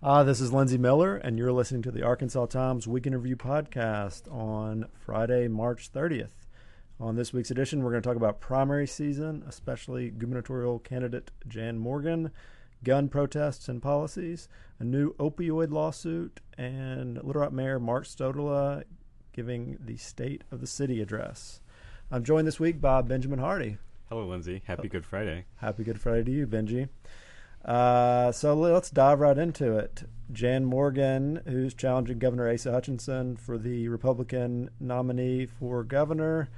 Uh, this is Lindsey Millar, and you're listening to the Arkansas Times Week in Review podcast on Friday, March 30th. On this week's edition, we're going to talk about primary season, especially gubernatorial candidate Jan Morgan, gun protests and policies, a new opioid lawsuit, and Little Rock Mayor Mark Stodola giving the State of the City address. I'm joined this week by Benjamin Hardy. Hello, Lindsey. Happy Good Friday. Happy Good Friday to you, Benji. Uh, so let's dive right into it. Jan Morgan, who's challenging Governor Asa Hutchinson for the Republican nominee for governor,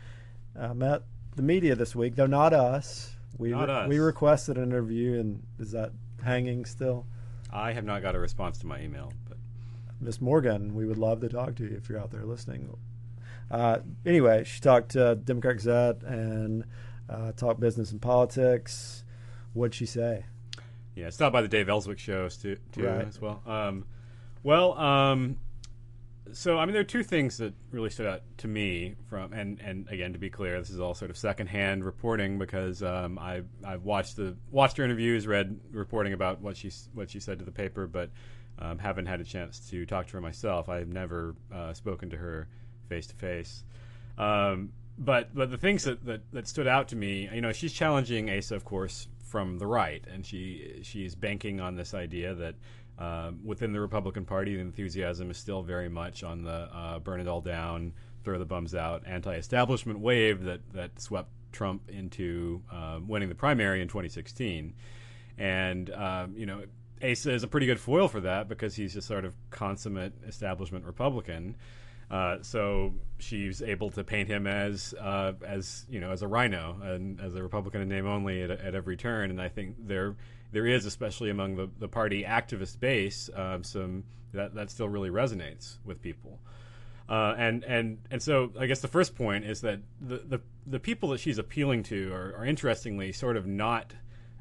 uh, met the media this week, though not us. We Not us. we requested an interview, and is that hanging still? I have not got a response to my email, but Miss Morgan, we would love to talk to you if you're out there listening. Uh, anyway, she talked to Democrat Gazette and uh, talked business and politics. What'd she say? Yeah, stop by the Dave Elswick show too, too Right. as well. Um, well, um, so I mean, there are two things that really stood out to me from, and and again, to be clear, this is all sort of secondhand reporting because um, I I've watched the watched her interviews, read reporting about what she what she said to the paper, but um, haven't had a chance to talk to her myself. I've never uh, spoken to her face to face. Um, but but the things that, that, that stood out to me, you know, she's challenging Asa, of course, from the right, and she she's banking on this idea that um, within the Republican Party, the enthusiasm is still very much on the uh, burn it all down, throw the bums out, anti-establishment wave that that swept Trump into um, winning the primary in 2016, and um, you know. Asa is a pretty good foil for that because he's a sort of consummate establishment Republican. Uh, so she's able to paint him as uh, as you know as a rhino and as a Republican in name only at, at every turn. And I think there there is, especially among the, the party activist base, um, some that that still really resonates with people. Uh, and and and so I guess the first point is that the the, the people that she's appealing to are, are interestingly sort of not.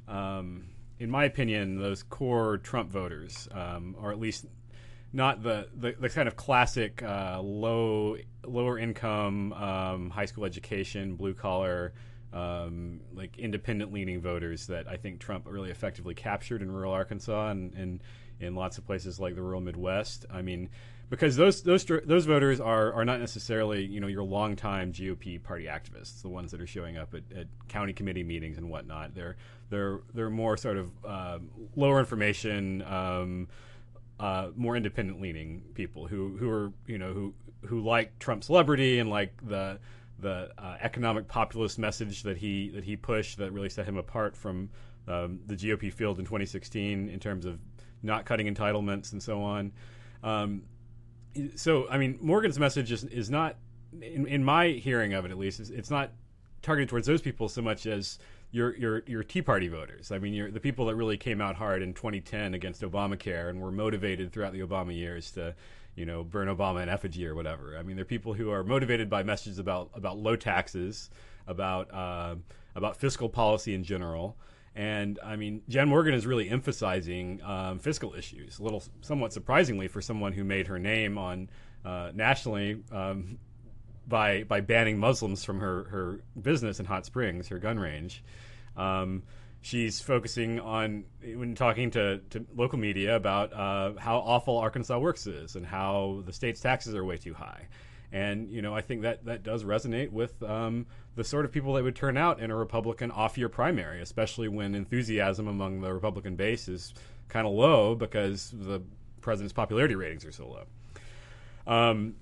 Um, in my opinion, those core Trump voters, um, or at least not the, the, the kind of classic uh, low lower income um, high school education blue collar um, like independent leaning voters that I think Trump really effectively captured in rural Arkansas and, and in lots of places like the rural Midwest. I mean, because those those those voters are are not necessarily you know your longtime GOP party activists, the ones that are showing up at, at county committee meetings and whatnot. They're they're they're more sort of um lower information. Um, uh, more independent leaning people who who are you know who who like Trump celebrity and like the the uh, economic populist message that he that he pushed that really set him apart from um, the GOP field in 2016 in terms of not cutting entitlements and so on. Um, so I mean Morgan's message is is not in, in my hearing of it at least is, it's not targeted towards those people so much as your your your Tea Party voters. I mean, you're the people that really came out hard in 2010 against Obamacare and were motivated throughout the Obama years to, you know, burn Obama in effigy or whatever. I mean, they're people who are motivated by messages about about low taxes, about uh, about fiscal policy in general. And I mean, Jan Morgan is really emphasizing um, fiscal issues, a little somewhat surprisingly for someone who made her name on uh, nationally um, by by banning Muslims from her, her business in Hot Springs, her gun range. Um, she's focusing on when talking to, to local media about uh, how awful Arkansas Works is and how the state's taxes are way too high. And you know, I think that that does resonate with um, the sort of people that would turn out in a Republican off-year primary, especially when enthusiasm among the Republican base is kind of low because the president's popularity ratings are so low. Um,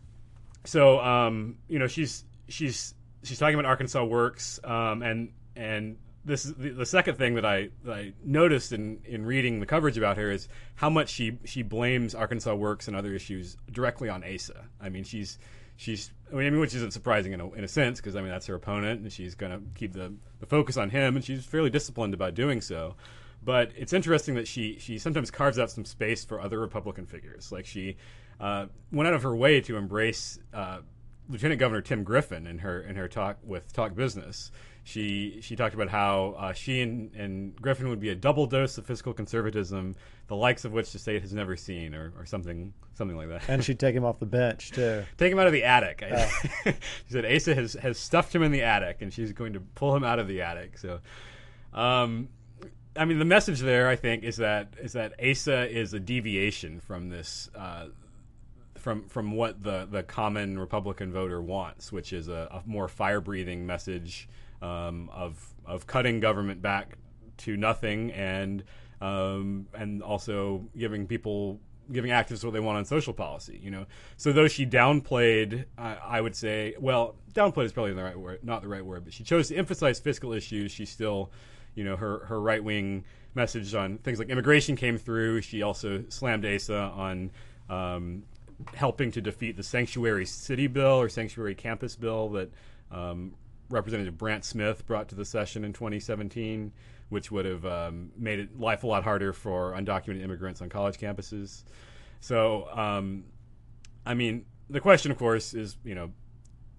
so um, you know she's she's she's talking about Arkansas Works, um, and and this is the, the second thing that I that I noticed in in reading the coverage about her is how much she she blames Arkansas Works and other issues directly on Asa. I mean she's she's I mean which isn't surprising in a, in a sense because I mean that's her opponent and she's going to keep the the focus on him and she's fairly disciplined about doing so. But it's interesting that she she sometimes carves out some space for other Republican figures. Like she uh, went out of her way to embrace uh, Lieutenant Governor Tim Griffin in her in her talk with Talk Business. She she talked about how uh, she and, and Griffin would be a double dose of fiscal conservatism, the likes of which the state has never seen, or, or something something like that. And she'd take him off the bench too. Take him out of the attic. she said Asa has, has stuffed him in the attic, and she's going to pull him out of the attic. So, um, I mean, the message there, I think, is that is that Asa is a deviation from this, uh, from from what the the common Republican voter wants, which is a, a more fire breathing message um, of of cutting government back to nothing and um, and also giving people giving activists what they want on social policy. You know, so though she downplayed, I, I would say, well, downplayed is probably the right word, not the right word, but she chose to emphasize fiscal issues. She still, you know, her her right wing message on things like immigration came through. She also slammed Asa on. Um, helping to defeat the sanctuary city bill or sanctuary campus bill that um, Representative Brandt Smith brought to the session in 2017 which would have um, made it life a lot harder for undocumented immigrants on college campuses. So, um, I mean, the question, of course, is you know,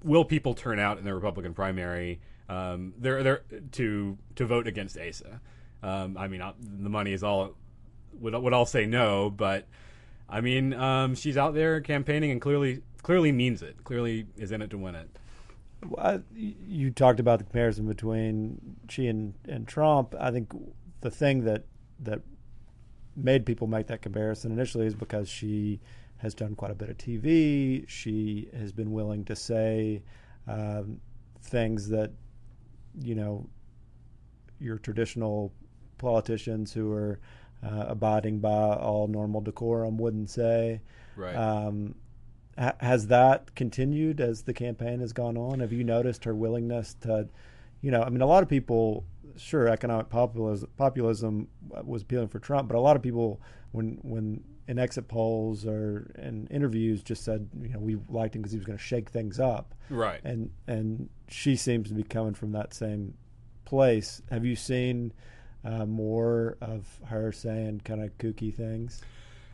will people turn out in the Republican primary? Um, they're to to vote against Asa. Um, I mean, the money is all would would all say no, but I mean, um, she's out there campaigning and clearly clearly means it. Clearly is in it to win it you talked about the comparison between she and, and Trump. I think the thing that that made people make that comparison initially is because she has done quite a bit of TV. She has been willing to say um, things that you know your traditional politicians who are uh, abiding by all normal decorum wouldn't say. Right. Um, has that continued as the campaign has gone on? Have you noticed her willingness to, you know, I mean, a lot of people, sure, economic populism, populism was appealing for Trump, but a lot of people, when when in exit polls or in interviews, just said, you know, we liked him because he was going to shake things up. Right. And and she seems to be coming from that same place. Have you seen uh, more of her saying kind of kooky things?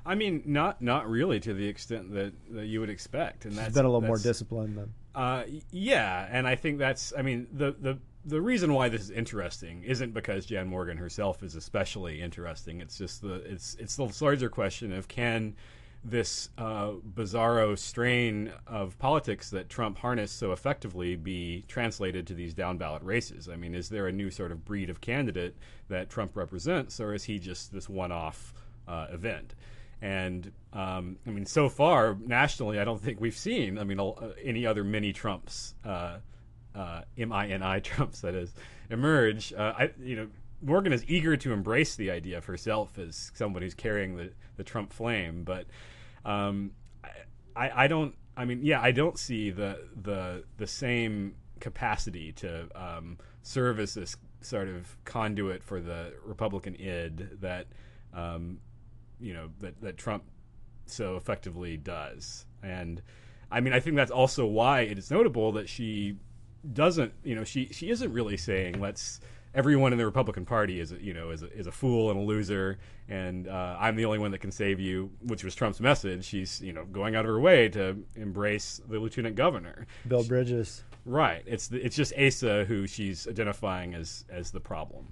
I mean, not not really to the extent that, that you would expect, and She's that's been a little more disciplined than. Uh, yeah, and I think that's. I mean, the the the reason why this is interesting isn't because Jan Morgan herself is especially interesting. It's just the it's it's the larger question of can this uh, bizarro strain of politics that Trump harnessed so effectively be translated to these down ballot races? I mean, is there a new sort of breed of candidate that Trump represents, or is he just this one off uh, event? And um, I mean, so far nationally, I don't think we've seen. I mean, uh, any other mini Trumps, uh, uh, M-I-N-I Trumps, that is, emerge. Uh, I, you know, Morgan is eager to embrace the idea of herself as somebody who's carrying the, the Trump flame, but um, I, I don't. I mean, yeah, I don't see the the the same capacity to um, serve as this sort of conduit for the Republican id that um, you know that that Trump so effectively does. And I mean, I think that's also why it is notable that she doesn't, you know, she she isn't really saying let's everyone in the Republican Party is a, you know is a, is a fool and a loser, and uh, I'm the only one that can save you, which was Trump's message. She's you know going out of her way to embrace the lieutenant governor, Bill Bridges. Right. It's the, it's just Asa who she's identifying as as the problem.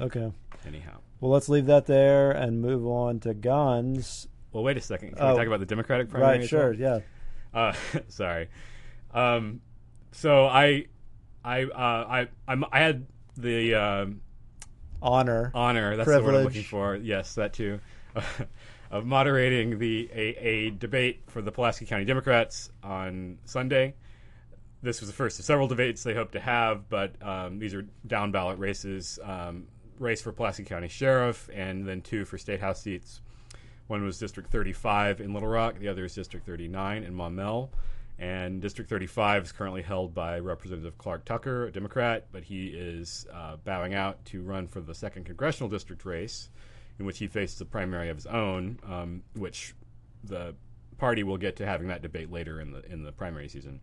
Okay. Anyhow. Well, let's leave that there and move on to guns. Well, wait a second. Can Oh. we talk about the Democratic primary? Right, sure, well? yeah. Uh, sorry. Um, so I, I, uh, I, I'm, I had the um, Honor. honor. That's the word I'm looking for. Yes, that too. of moderating the a, a debate for the Pulaski County Democrats on Sunday. This was the first of several debates they hope to have, but um, these are down ballot races. Um, race for Pulaski County Sheriff, and then two for state house seats. One was District 35 in Little Rock, the other is District 39 in Maumelle. And District 35 is currently held by Representative Clark Tucker, a Democrat, but he is uh, bowing out to run for the second congressional district race, in which he faces a primary of his own, um, which the party will get to having that debate later in the in the primary season.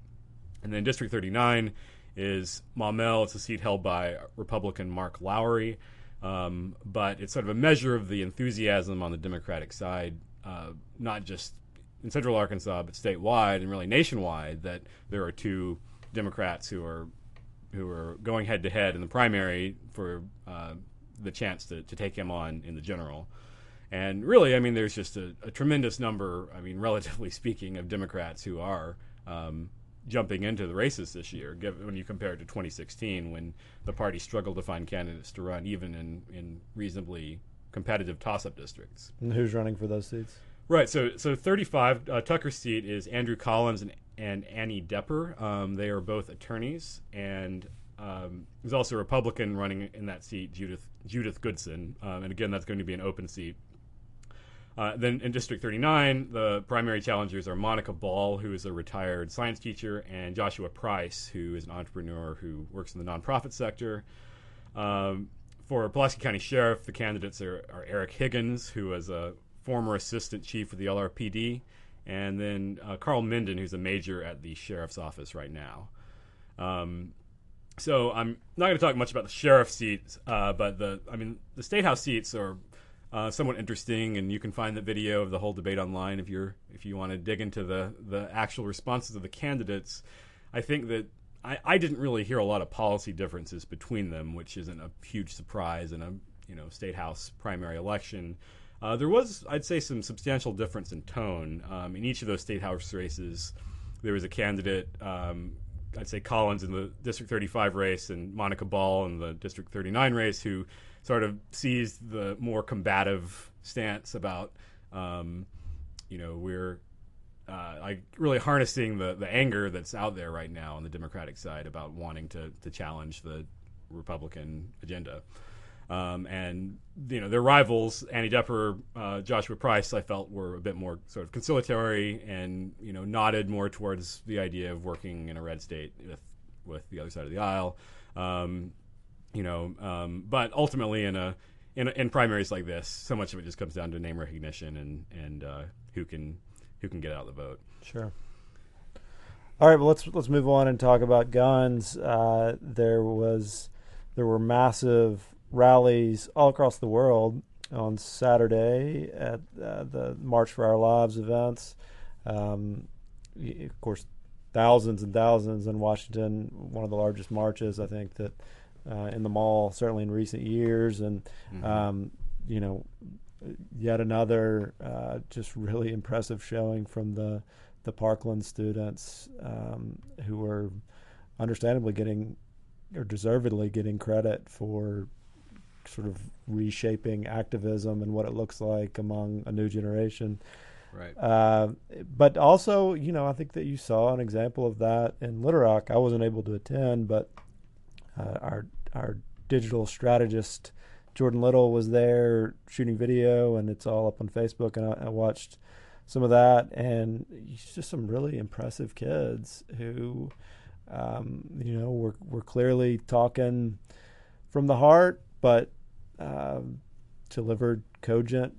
And then District 39 is Maumelle. It's a seat held by Republican Mark Lowery, um, but it's sort of a measure of the enthusiasm on the Democratic side, uh, not just in Central Arkansas, but statewide and really nationwide. That there are two Democrats who are who are going head to head in the primary for uh, the chance to, to take him on in the general. And really, I mean, there's just a, a tremendous number, I mean, relatively speaking, of Democrats who are um, jumping into the races this year, given when you compare it to 2016, when the party struggled to find candidates to run, even in, in reasonably competitive toss-up districts. And who's running for those seats? Right. So, so 35 uh, Tucker's seat is Andrew Collins and, and Annie Depper. Um, they are both attorneys, and um, there's also a Republican running in that seat, Judith Judith Goodson, um, and again, that's going to be an open seat. Uh, then in District 39, the primary challengers are Monica Ball, who is a retired science teacher, and Joshua Price, who is an entrepreneur who works in the nonprofit sector. Um, for Pulaski County Sheriff, the candidates are, are, Eric Higgins, who was a former assistant chief of the LRPD, and then uh, Carl Minden, who's a major at the sheriff's office right now. Um, so I'm not going to talk much about the sheriff seats, uh, but the I mean the state house seats are uh, somewhat interesting, and you can find the video of the whole debate online if you're if you want to dig into the the actual responses of the candidates. I think that I, I didn't really hear a lot of policy differences between them, which isn't a huge surprise in a you know state house primary election. Uh, there was, I'd say, some substantial difference in tone um, in each of those state house races. There was a candidate um, I'd say Collins in the District 35 race and Monica Ball in the District 39 race, who sort of seized the more combative stance about, um, you know, we're uh, like really harnessing the, the anger that's out there right now on the Democratic side about wanting to, to challenge the Republican agenda. Um, and you know their rivals, Annie Depper, uh, Joshua Price, I felt were a bit more sort of conciliatory and you know nodded more towards the idea of working in a red state with with the other side of the aisle. Um, you know, um, but ultimately in a, in in primaries like this, so much of it just comes down to name recognition and and uh, who can who can get out the vote. Sure. All right, well let's let's move on and talk about guns. Uh, there was there were massive rallies all across the world on Saturday at uh, the March for Our Lives events. Um, of course, thousands and thousands in Washington, one of the largest marches, I think, that uh, in the mall, certainly in recent years. And, mm-hmm. um, you know, yet another uh, just really impressive showing from the, the Parkland students um, who were understandably getting or deservedly getting credit for sort of reshaping activism and what it looks like among a new generation. Right. Uh, but also, you know, I think that you saw an example of that in Little Rock. I wasn't able to attend, but uh, our our digital strategist Jordan Little was there shooting video, and it's all up on Facebook. And I, I watched some of that, and just some really impressive kids who, um, you know, were were clearly talking from the heart but um, delivered cogent,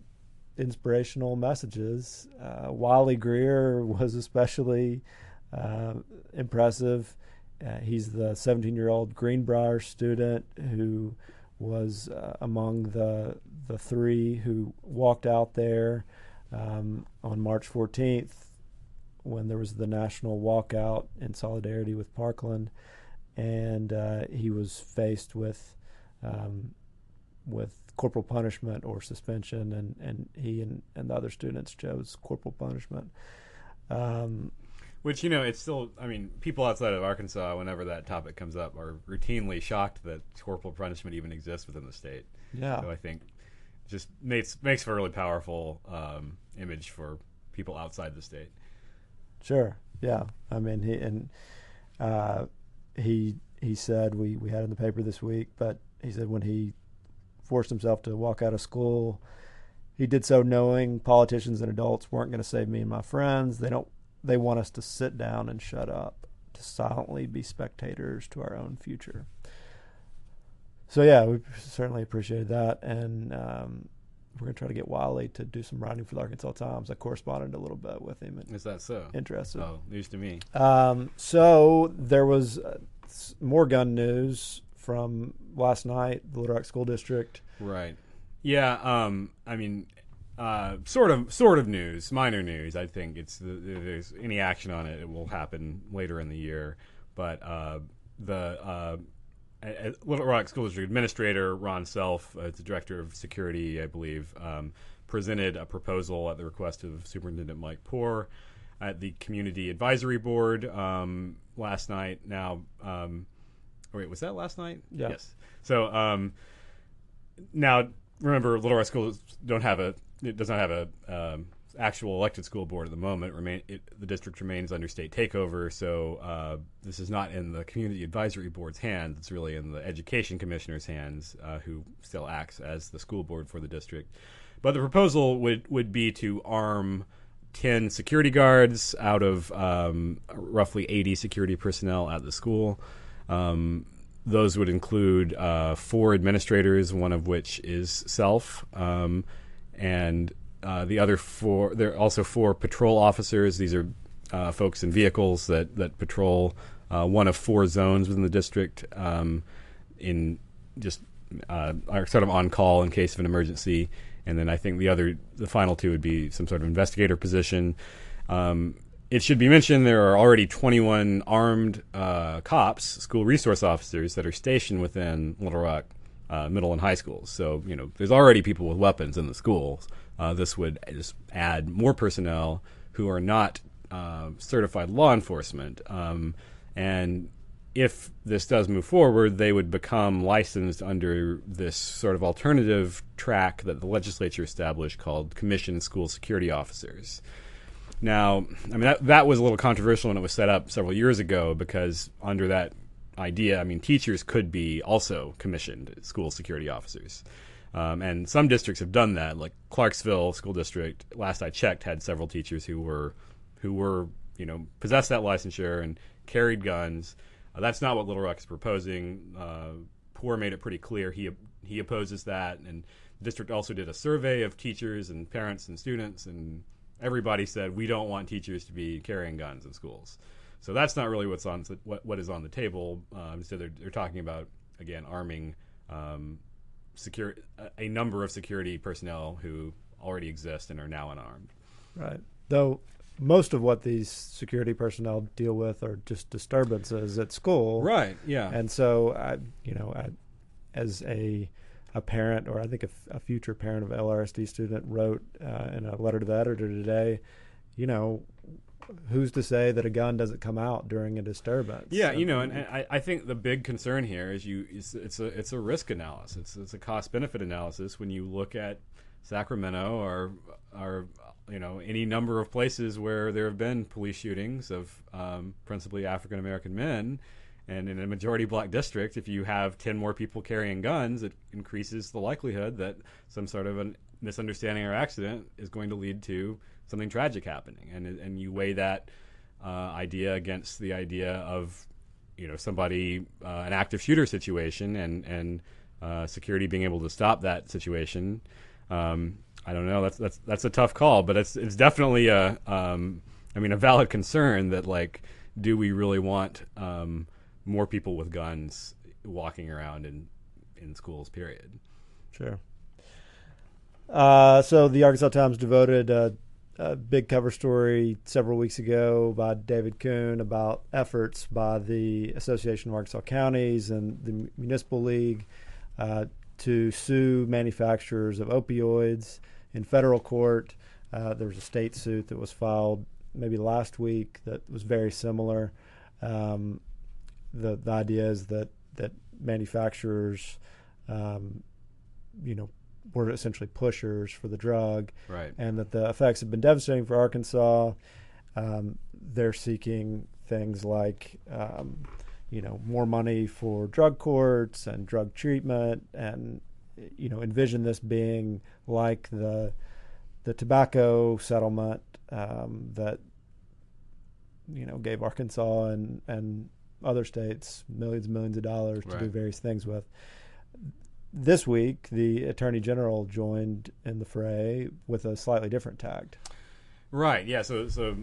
inspirational messages. Uh, Wiley Greer was especially uh, impressive. Uh, he's the 17 year old Greenbrier student who was uh, among the the three who walked out there um, on March 14th when there was the national walkout in solidarity with Parkland, and uh, he was faced with um, with corporal punishment or suspension, and, and he and, and the other students chose corporal punishment. Um, Which you know, it's still. I mean, people outside of Arkansas, whenever that topic comes up, are routinely shocked that corporal punishment even exists within the state. Yeah. So I think just makes makes for a really powerful um, image for people outside the state. Sure. Yeah. I mean, he and uh, he he said we we had in the paper this week, but he said when he forced himself to walk out of school, he did so knowing politicians and adults weren't going to save me and my friends. They don't. They want us to sit down and shut up, to silently be spectators to our own future. So yeah, we certainly appreciated that, and um, we're going to try to get Wiley to do some writing for the Arkansas Times. I corresponded a little bit with him. And Is that so? Interested. Oh, news to me. Um, so there was uh, more gun news from last night, the Little Rock School District. Right. Yeah. Um, I mean, uh, sort of, sort of news, minor news. I think it's the, there's any action on it, it will happen later in the year. But uh, the uh, Little Rock School District Administrator Ron Self, uh, the Director of Security, I believe, um, presented a proposal at the request of Superintendent Mike Poore at the community advisory board um, last night. Now, um, oh, wait, was that last night? Yeah. Yes. So um, now, remember, Little Rock schools don't have a it does not have a um, actual elected school board at the moment. Remain it, the district remains under state takeover, so uh, this is not in the community advisory board's hands. It's really in the education commissioner's hands, uh, who still acts as the school board for the district. But the proposal would would be to arm. 10 security guards out of um, roughly 80 security personnel at the school. Um, those would include uh, four administrators, one of which is self, um, and uh, the other four. There are also four patrol officers. These are uh, folks in vehicles that that patrol uh, one of four zones within the district. Um, in just uh, are sort of on call in case of an emergency, and then I think the other, the final two would be some sort of investigator position. Um, it should be mentioned there are already 21 armed uh, cops, school resource officers that are stationed within Little Rock uh, middle and high schools. So you know, there's already people with weapons in the schools. Uh, this would just add more personnel who are not uh, certified law enforcement. Um, and if this does move forward, they would become licensed under this sort of alternative track that the legislature established called Commissioned School Security Officers. Now, I mean, that, that was a little controversial when it was set up several years ago because under that idea, I mean, teachers could be also commissioned school security officers. Um, and some districts have done that, like Clarksville School District. Last I checked, had several teachers who were who were you know possessed that licensure and carried guns. Uh, that's not what Little Rock is proposing. Uh, Poore made it pretty clear he he opposes that, and the district also did a survey of teachers and parents and students, and everybody said we don't want teachers to be carrying guns in schools. So that's not really what's on what what is on the table. Um, instead, they're, they're talking about again arming um, secure a number of security personnel who already exist and are now unarmed. Right. Though most of what these security personnel deal with are just disturbances at school. Right. Yeah. And so, I, you know, I, as a a parent, or I think a, f- a future parent of LRSD student, wrote uh, in a letter to the editor today, you know, who's to say that a gun doesn't come out during a disturbance? Yeah, you know, and, and I, I, think the big concern here is you is it's a it's a risk analysis. It's, it's a cost benefit analysis when you look at Sacramento or or you know any number of places where there have been police shootings of um, principally African American men. And in a majority black district, if you have 10 more people carrying guns, it increases the likelihood that some sort of a misunderstanding or accident is going to lead to something tragic happening, and and you weigh that uh, idea against the idea of you know somebody uh, an active shooter situation and and uh, security being able to stop that situation. Um, I don't know. That's that's that's a tough call, but it's it's definitely a um, I mean a valid concern that like do we really want um, more people with guns walking around in in schools? Period. Sure. Uh, so the Arkansas Times devoted a a big cover story several weeks ago by David Koon about efforts by the Association of Arkansas Counties and the Municipal League uh, to sue manufacturers of opioids in federal court. Uh, there was a state suit that was filed maybe last week that was very similar. Um, the the idea is that that manufacturers, um, you know, were essentially pushers for the drug, right? And that the effects have been devastating for Arkansas. Um, they're seeking things like, um, you know, more money for drug courts and drug treatment, and you know, envision this being like the the tobacco settlement um, that you know gave Arkansas and and other states millions and millions of dollars right. to do various things with this week, the attorney general joined in the fray with a slightly different tact. Right. Yeah. So, so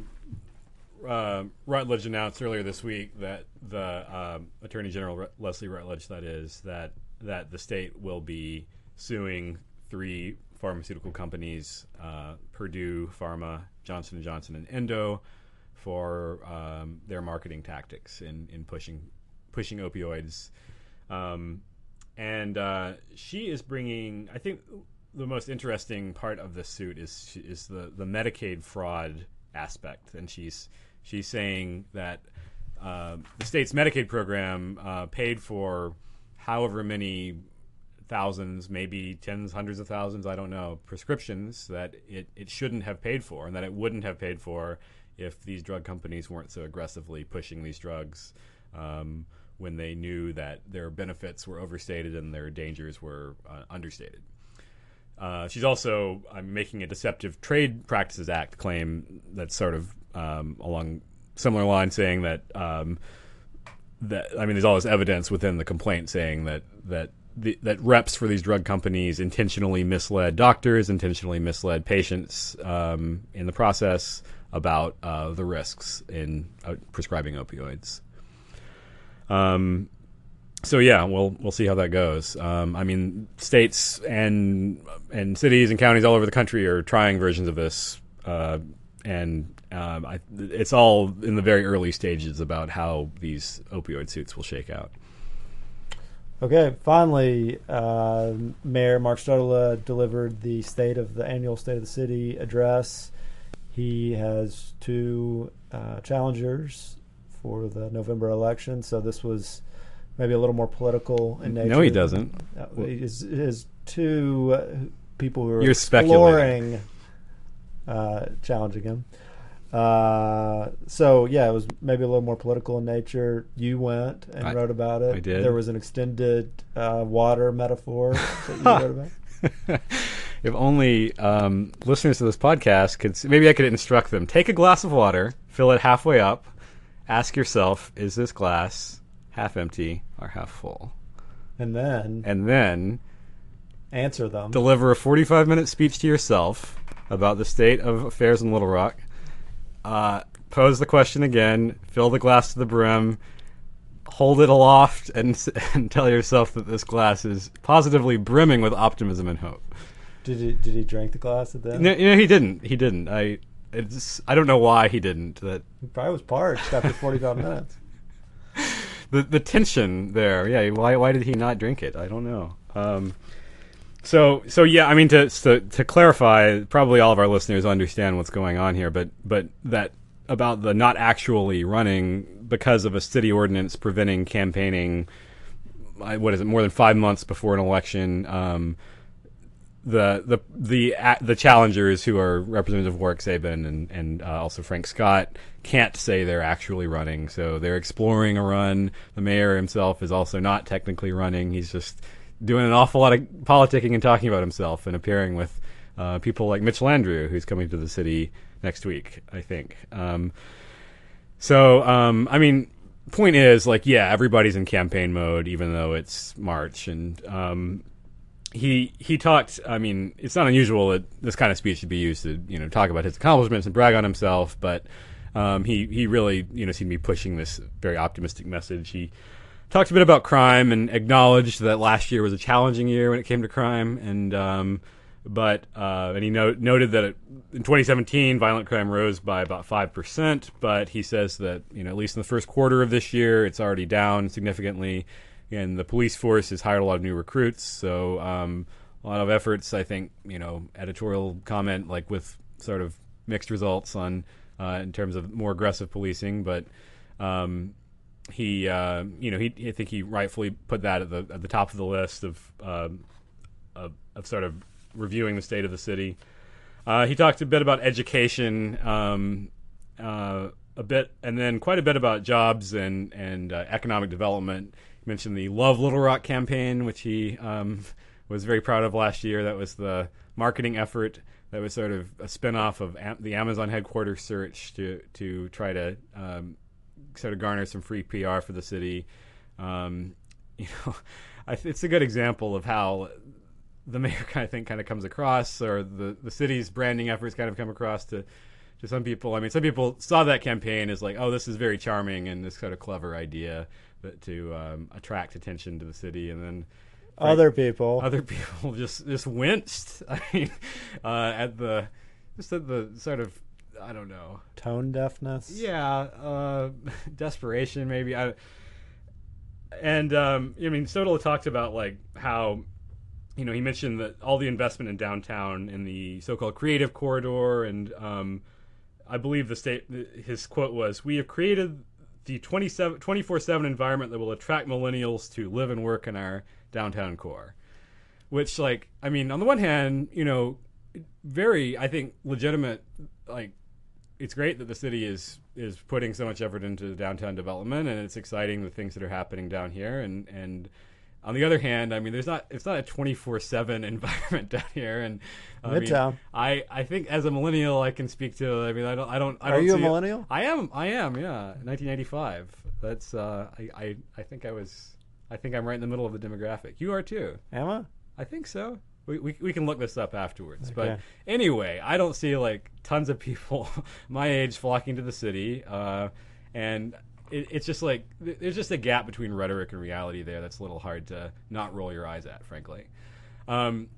uh, Rutledge announced earlier this week that the um, attorney general Leslie Rutledge, that is, that that the state will be suing three pharmaceutical companies: uh, Purdue Pharma, Johnson and Johnson, and Endo, for um, their marketing tactics in in pushing pushing opioids. Um, and uh, she is bringing. I think the most interesting part of this suit is is the the Medicaid fraud aspect, and she's she's saying that uh, the state's Medicaid program uh, paid for however many thousands, maybe tens, hundreds of thousands, I don't know, prescriptions that it, it shouldn't have paid for and that it wouldn't have paid for if these drug companies weren't so aggressively pushing these drugs um, when they knew that their benefits were overstated and their dangers were uh, understated. Uh, she's also I'm making a deceptive trade practices act claim that's sort of um, along similar lines, saying that um, that I mean, there's all this evidence within the complaint saying that that the, that reps for these drug companies intentionally misled doctors, intentionally misled patients um, in the process about uh, the risks in uh, prescribing opioids. Um, so yeah, we'll we'll see how that goes. Um, I mean, states and and cities and counties all over the country are trying versions of this, uh, and um, I, it's all in the very early stages about how these opioid suits will shake out. Okay, finally, uh, Mayor Mark Stodola delivered the state of the annual State of the City address. He has two uh, challengers for the November election, so this was maybe a little more political in nature. No, he doesn't. Uh, his, his two uh, people who are You're exploring uh, challenging him. Uh, so yeah, it was maybe a little more political in nature. You went and I- wrote about it. I did. There was an extended uh, water metaphor that you wrote about. if only um, listeners to this podcast could s- maybe I could instruct them. Take a glass of water, fill it halfway up, ask yourself, is this glass half empty or half full? And then And then answer them. deliver a 45 minute speech to yourself about the state of affairs in Little Rock. Uh, pose the question again, fill the glass to the brim, hold it aloft, and, and tell yourself that this glass is positively brimming with optimism and hope. Did he did he drink the glass at that? No, you know, he didn't. He didn't. I. It's. I don't know why he didn't. That He probably was parched after 45 minutes. the the tension there. Yeah. Why why did he not drink it? I don't know. Um. So so yeah. I mean to to to clarify, probably all of our listeners understand what's going on here, but but that about the not actually running because of a city ordinance preventing campaigning. What is it? More than five months before an election. Um, the the the the challengers who are Representative Warwick Sabin and and uh, also Frank Scott can't say they're actually running, so they're exploring a run. The mayor himself is also not technically running; he's just doing an awful lot of politicking and talking about himself and appearing with uh, people like Mitch Landrieu, who's coming to the city next week, I think. Um, so, um, I mean, point is, like, yeah, everybody's in campaign mode, even though it's March, and um, he he talked. I mean, it's not unusual that this kind of speech should be used to you know talk about his accomplishments and brag on himself, but um, he he really you know seemed to be pushing this very optimistic message. He talked a bit about crime and acknowledged that last year was a challenging year when it came to crime, and um, but uh, and he no- noted that it, in 2017 violent crime rose by about five percent, but he says that you know at least in the first quarter of this year it's already down significantly, and the police force has hired a lot of new recruits, so um, a lot of efforts. I think you know editorial comment like with sort of mixed results on uh, in terms of more aggressive policing, but. Um, he, uh, you know, he, I think he rightfully put that at the at the top of the list of um, of, of sort of reviewing the state of the city. Uh, he talked a bit about education, um, uh, a bit, and then quite a bit about jobs and and uh, economic development. He mentioned the Love Little Rock campaign, which he um, was very proud of last year. That was the marketing effort that was sort of a spinoff of Am- the Amazon headquarters search to to try to um, sort of garner some free PR for the city. Um, you know, it's a good example of how the mayor kind of thing kind of comes across, or the the city's branding efforts kind of come across to to some people. I mean, some people saw that campaign as like, oh, this is very charming and this kind of clever idea that to um, attract attention to the city, and then Other people. other people just just winced. I mean, uh, at the just at the sort of I don't know Tone deafness. yeah, uh, desperation maybe. I, and um, I mean, Stodola talked about like how, you know, he mentioned that all the investment in downtown in the so-called creative corridor and um, I believe the state his quote was, "We have created the 24/7 environment that will attract millennials to live and work in our downtown core." Which, like, I mean, on the one hand, you know, very, I think, legitimate. Like, it's great that the city is is putting so much effort into the downtown development, and it's exciting the things that are happening down here, and and on the other hand, I mean, there's not it's not a 24 seven environment down here, and I Midtown. Mean, I I think as a millennial, I can speak to. I mean, I don't I don't. I don't Are you a millennial? I am. I am. Yeah, 1995. That's. Uh, I, I I think I was. I think I'm right in the middle of the demographic. You are too. Am I? I think so. We, we, we can look this up afterwards. But anyway, I don't see like tons of people my age flocking to the city. Uh, and it, it's just like there's just a gap between rhetoric and reality there that's a little hard to not roll your eyes at, frankly. Um,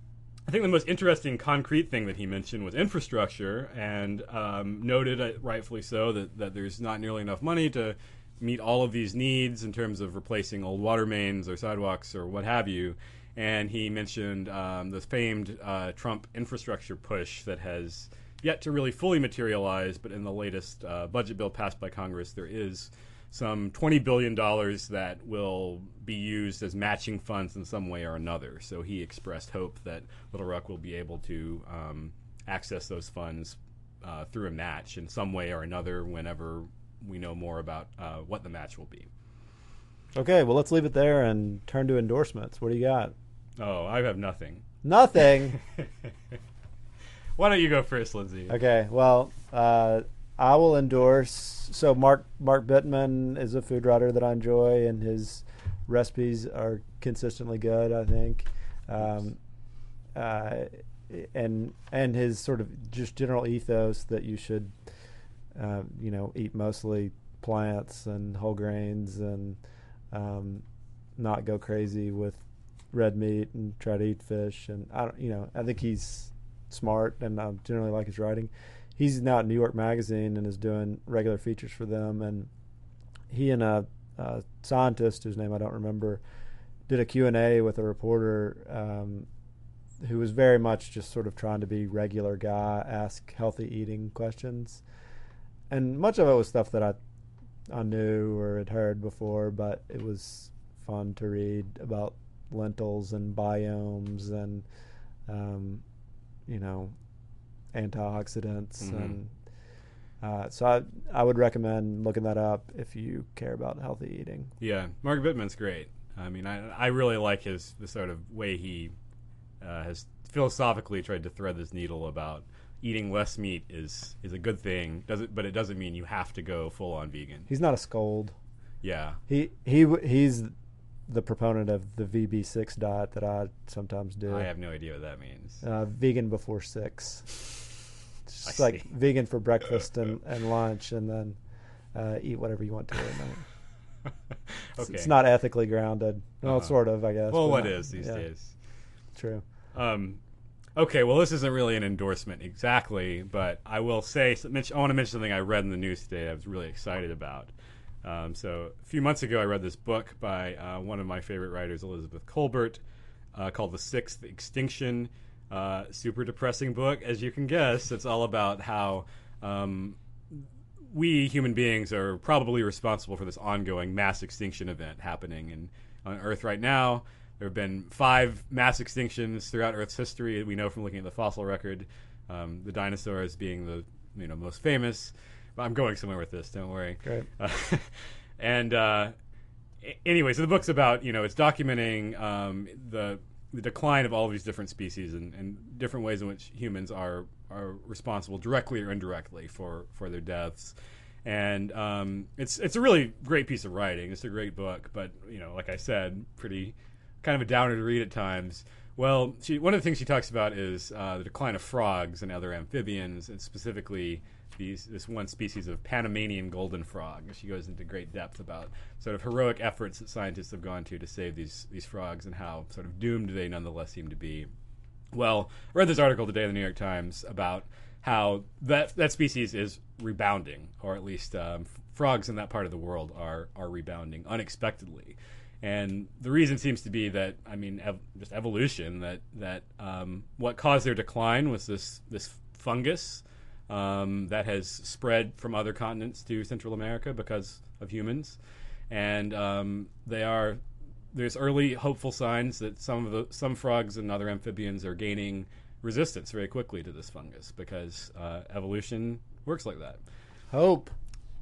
I think the most interesting concrete thing that he mentioned was infrastructure, and um, noted, uh, rightfully so, that, that there's not nearly enough money to meet all of these needs in terms of replacing old water mains or sidewalks or what have you. And he mentioned um, the famed uh, Trump infrastructure push that has yet to really fully materialize, but in the latest uh, budget bill passed by Congress, there is some $20 billion that will be used as matching funds in some way or another. So he expressed hope that Little Rock will be able to um, access those funds uh, through a match in some way or another whenever we know more about uh, what the match will be. Okay, well, let's leave it there and turn to endorsements. What do you got? Oh, I have nothing. Nothing. Why don't you go first, Lindsey? okay, well, uh, I will endorse. So Mark Mark Bittman is a food writer that I enjoy, and his recipes are consistently good. I think, um, uh, and and his sort of just general ethos that you should, uh, you know, eat mostly plants and whole grains and um, not go crazy with red meat and try to eat fish. And I don't, you know, I think he's smart, and I generally like his writing. He's now at New York Magazine and is doing regular features for them. And he and a, a scientist whose name I don't remember did a Q and A with a reporter um, who was very much just sort of trying to be regular guy, ask healthy eating questions, and much of it was stuff that I I knew or had heard before, but it was fun to read about lentils and biomes and um, you know antioxidants Mhm. and uh, so I I would recommend looking that up if you care about healthy eating. Yeah, Mark Bittman's great. I mean, I I really like his the sort of way he uh, has philosophically tried to thread this needle about eating less meat is is a good thing. Does it? But it doesn't mean you have to go full on vegan. He's not a scold. Yeah, He he he's the proponent of the VB6 diet that I sometimes do. I have no idea what that means. uh, vegan before six. It's just like see. vegan for breakfast and, and lunch, and then uh, eat whatever you want to at night. It's, okay. it's not ethically grounded. Well, Uh-huh. sort of, I guess. well, what not- is these yeah, days? True. Um, okay, well, this isn't really an endorsement exactly, but I will say I want to mention something I read in the news today. I was really excited about. Um, so a few months ago, I read this book by uh, one of my favorite writers, Elizabeth Kolbert, uh, called "The Sixth Extinction." Uh, super depressing book, as you can guess. It's all about how um, we human beings are probably responsible for this ongoing mass extinction event happening in, on Earth right now. There have been five mass extinctions throughout Earth's history. We know from looking at the fossil record, um, the dinosaurs being the you know most famous. But I'm going somewhere with this. Don't worry. Great. Uh, and uh, anyway, so the book's about you know it's documenting um, the the decline of all these different species and, and different ways in which humans are are responsible directly or indirectly for for their deaths. And um, it's it's a really great piece of writing. It's a great book, but you know, like I said, pretty kind of a downer to read at times. Well, she, one of the things she talks about is uh, the decline of frogs and other amphibians, and specifically these, this one species of Panamanian golden frog. She goes into great depth about sort of heroic efforts that scientists have gone to to save these these frogs and how sort of doomed they nonetheless seem to be. Well, I read this article today in the New York Times about how that that species is rebounding, or at least um, frogs in that part of the world are are rebounding unexpectedly. And the reason seems to be that I mean, ev- just evolution. That that um, what caused their decline was this this fungus um, that has spread from other continents to Central America because of humans, and um, they are there's early hopeful signs that some of the some frogs and other amphibians are gaining resistance very quickly to this fungus because uh, evolution works like that. Hope.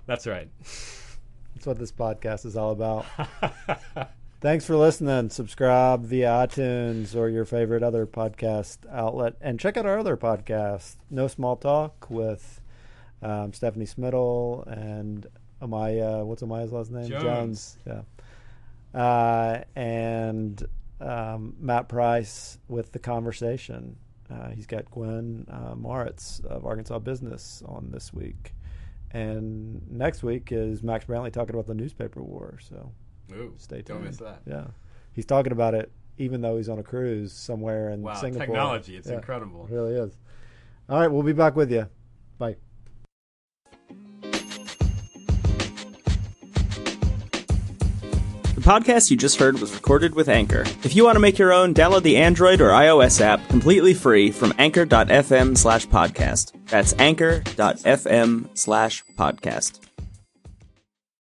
That's right. That's what this podcast is all about. Thanks for listening. Subscribe via iTunes or your favorite other podcast outlet. And check out our other podcast, No Small Talk, with um, Stephanie Smittle and Amaya. What's Amaya's last name? Jones. Yeah. Uh, and um, Matt Price with The Conversation. Uh, he's got Gwen uh, Moritz of Arkansas Business on this week. And next week is Max Brantley talking about the newspaper war. So Ooh, stay tuned. Don't miss that. Yeah, he's talking about it even though he's on a cruise somewhere in Wow, Singapore. technology, it's Yeah, incredible. It really is. All right, we'll be back with you. Bye. The podcast you just heard was recorded with Anchor. If you want to make your own, download the Android or iOS app completely free from anchor.fm slash podcast. That's anchor.fm slash podcast.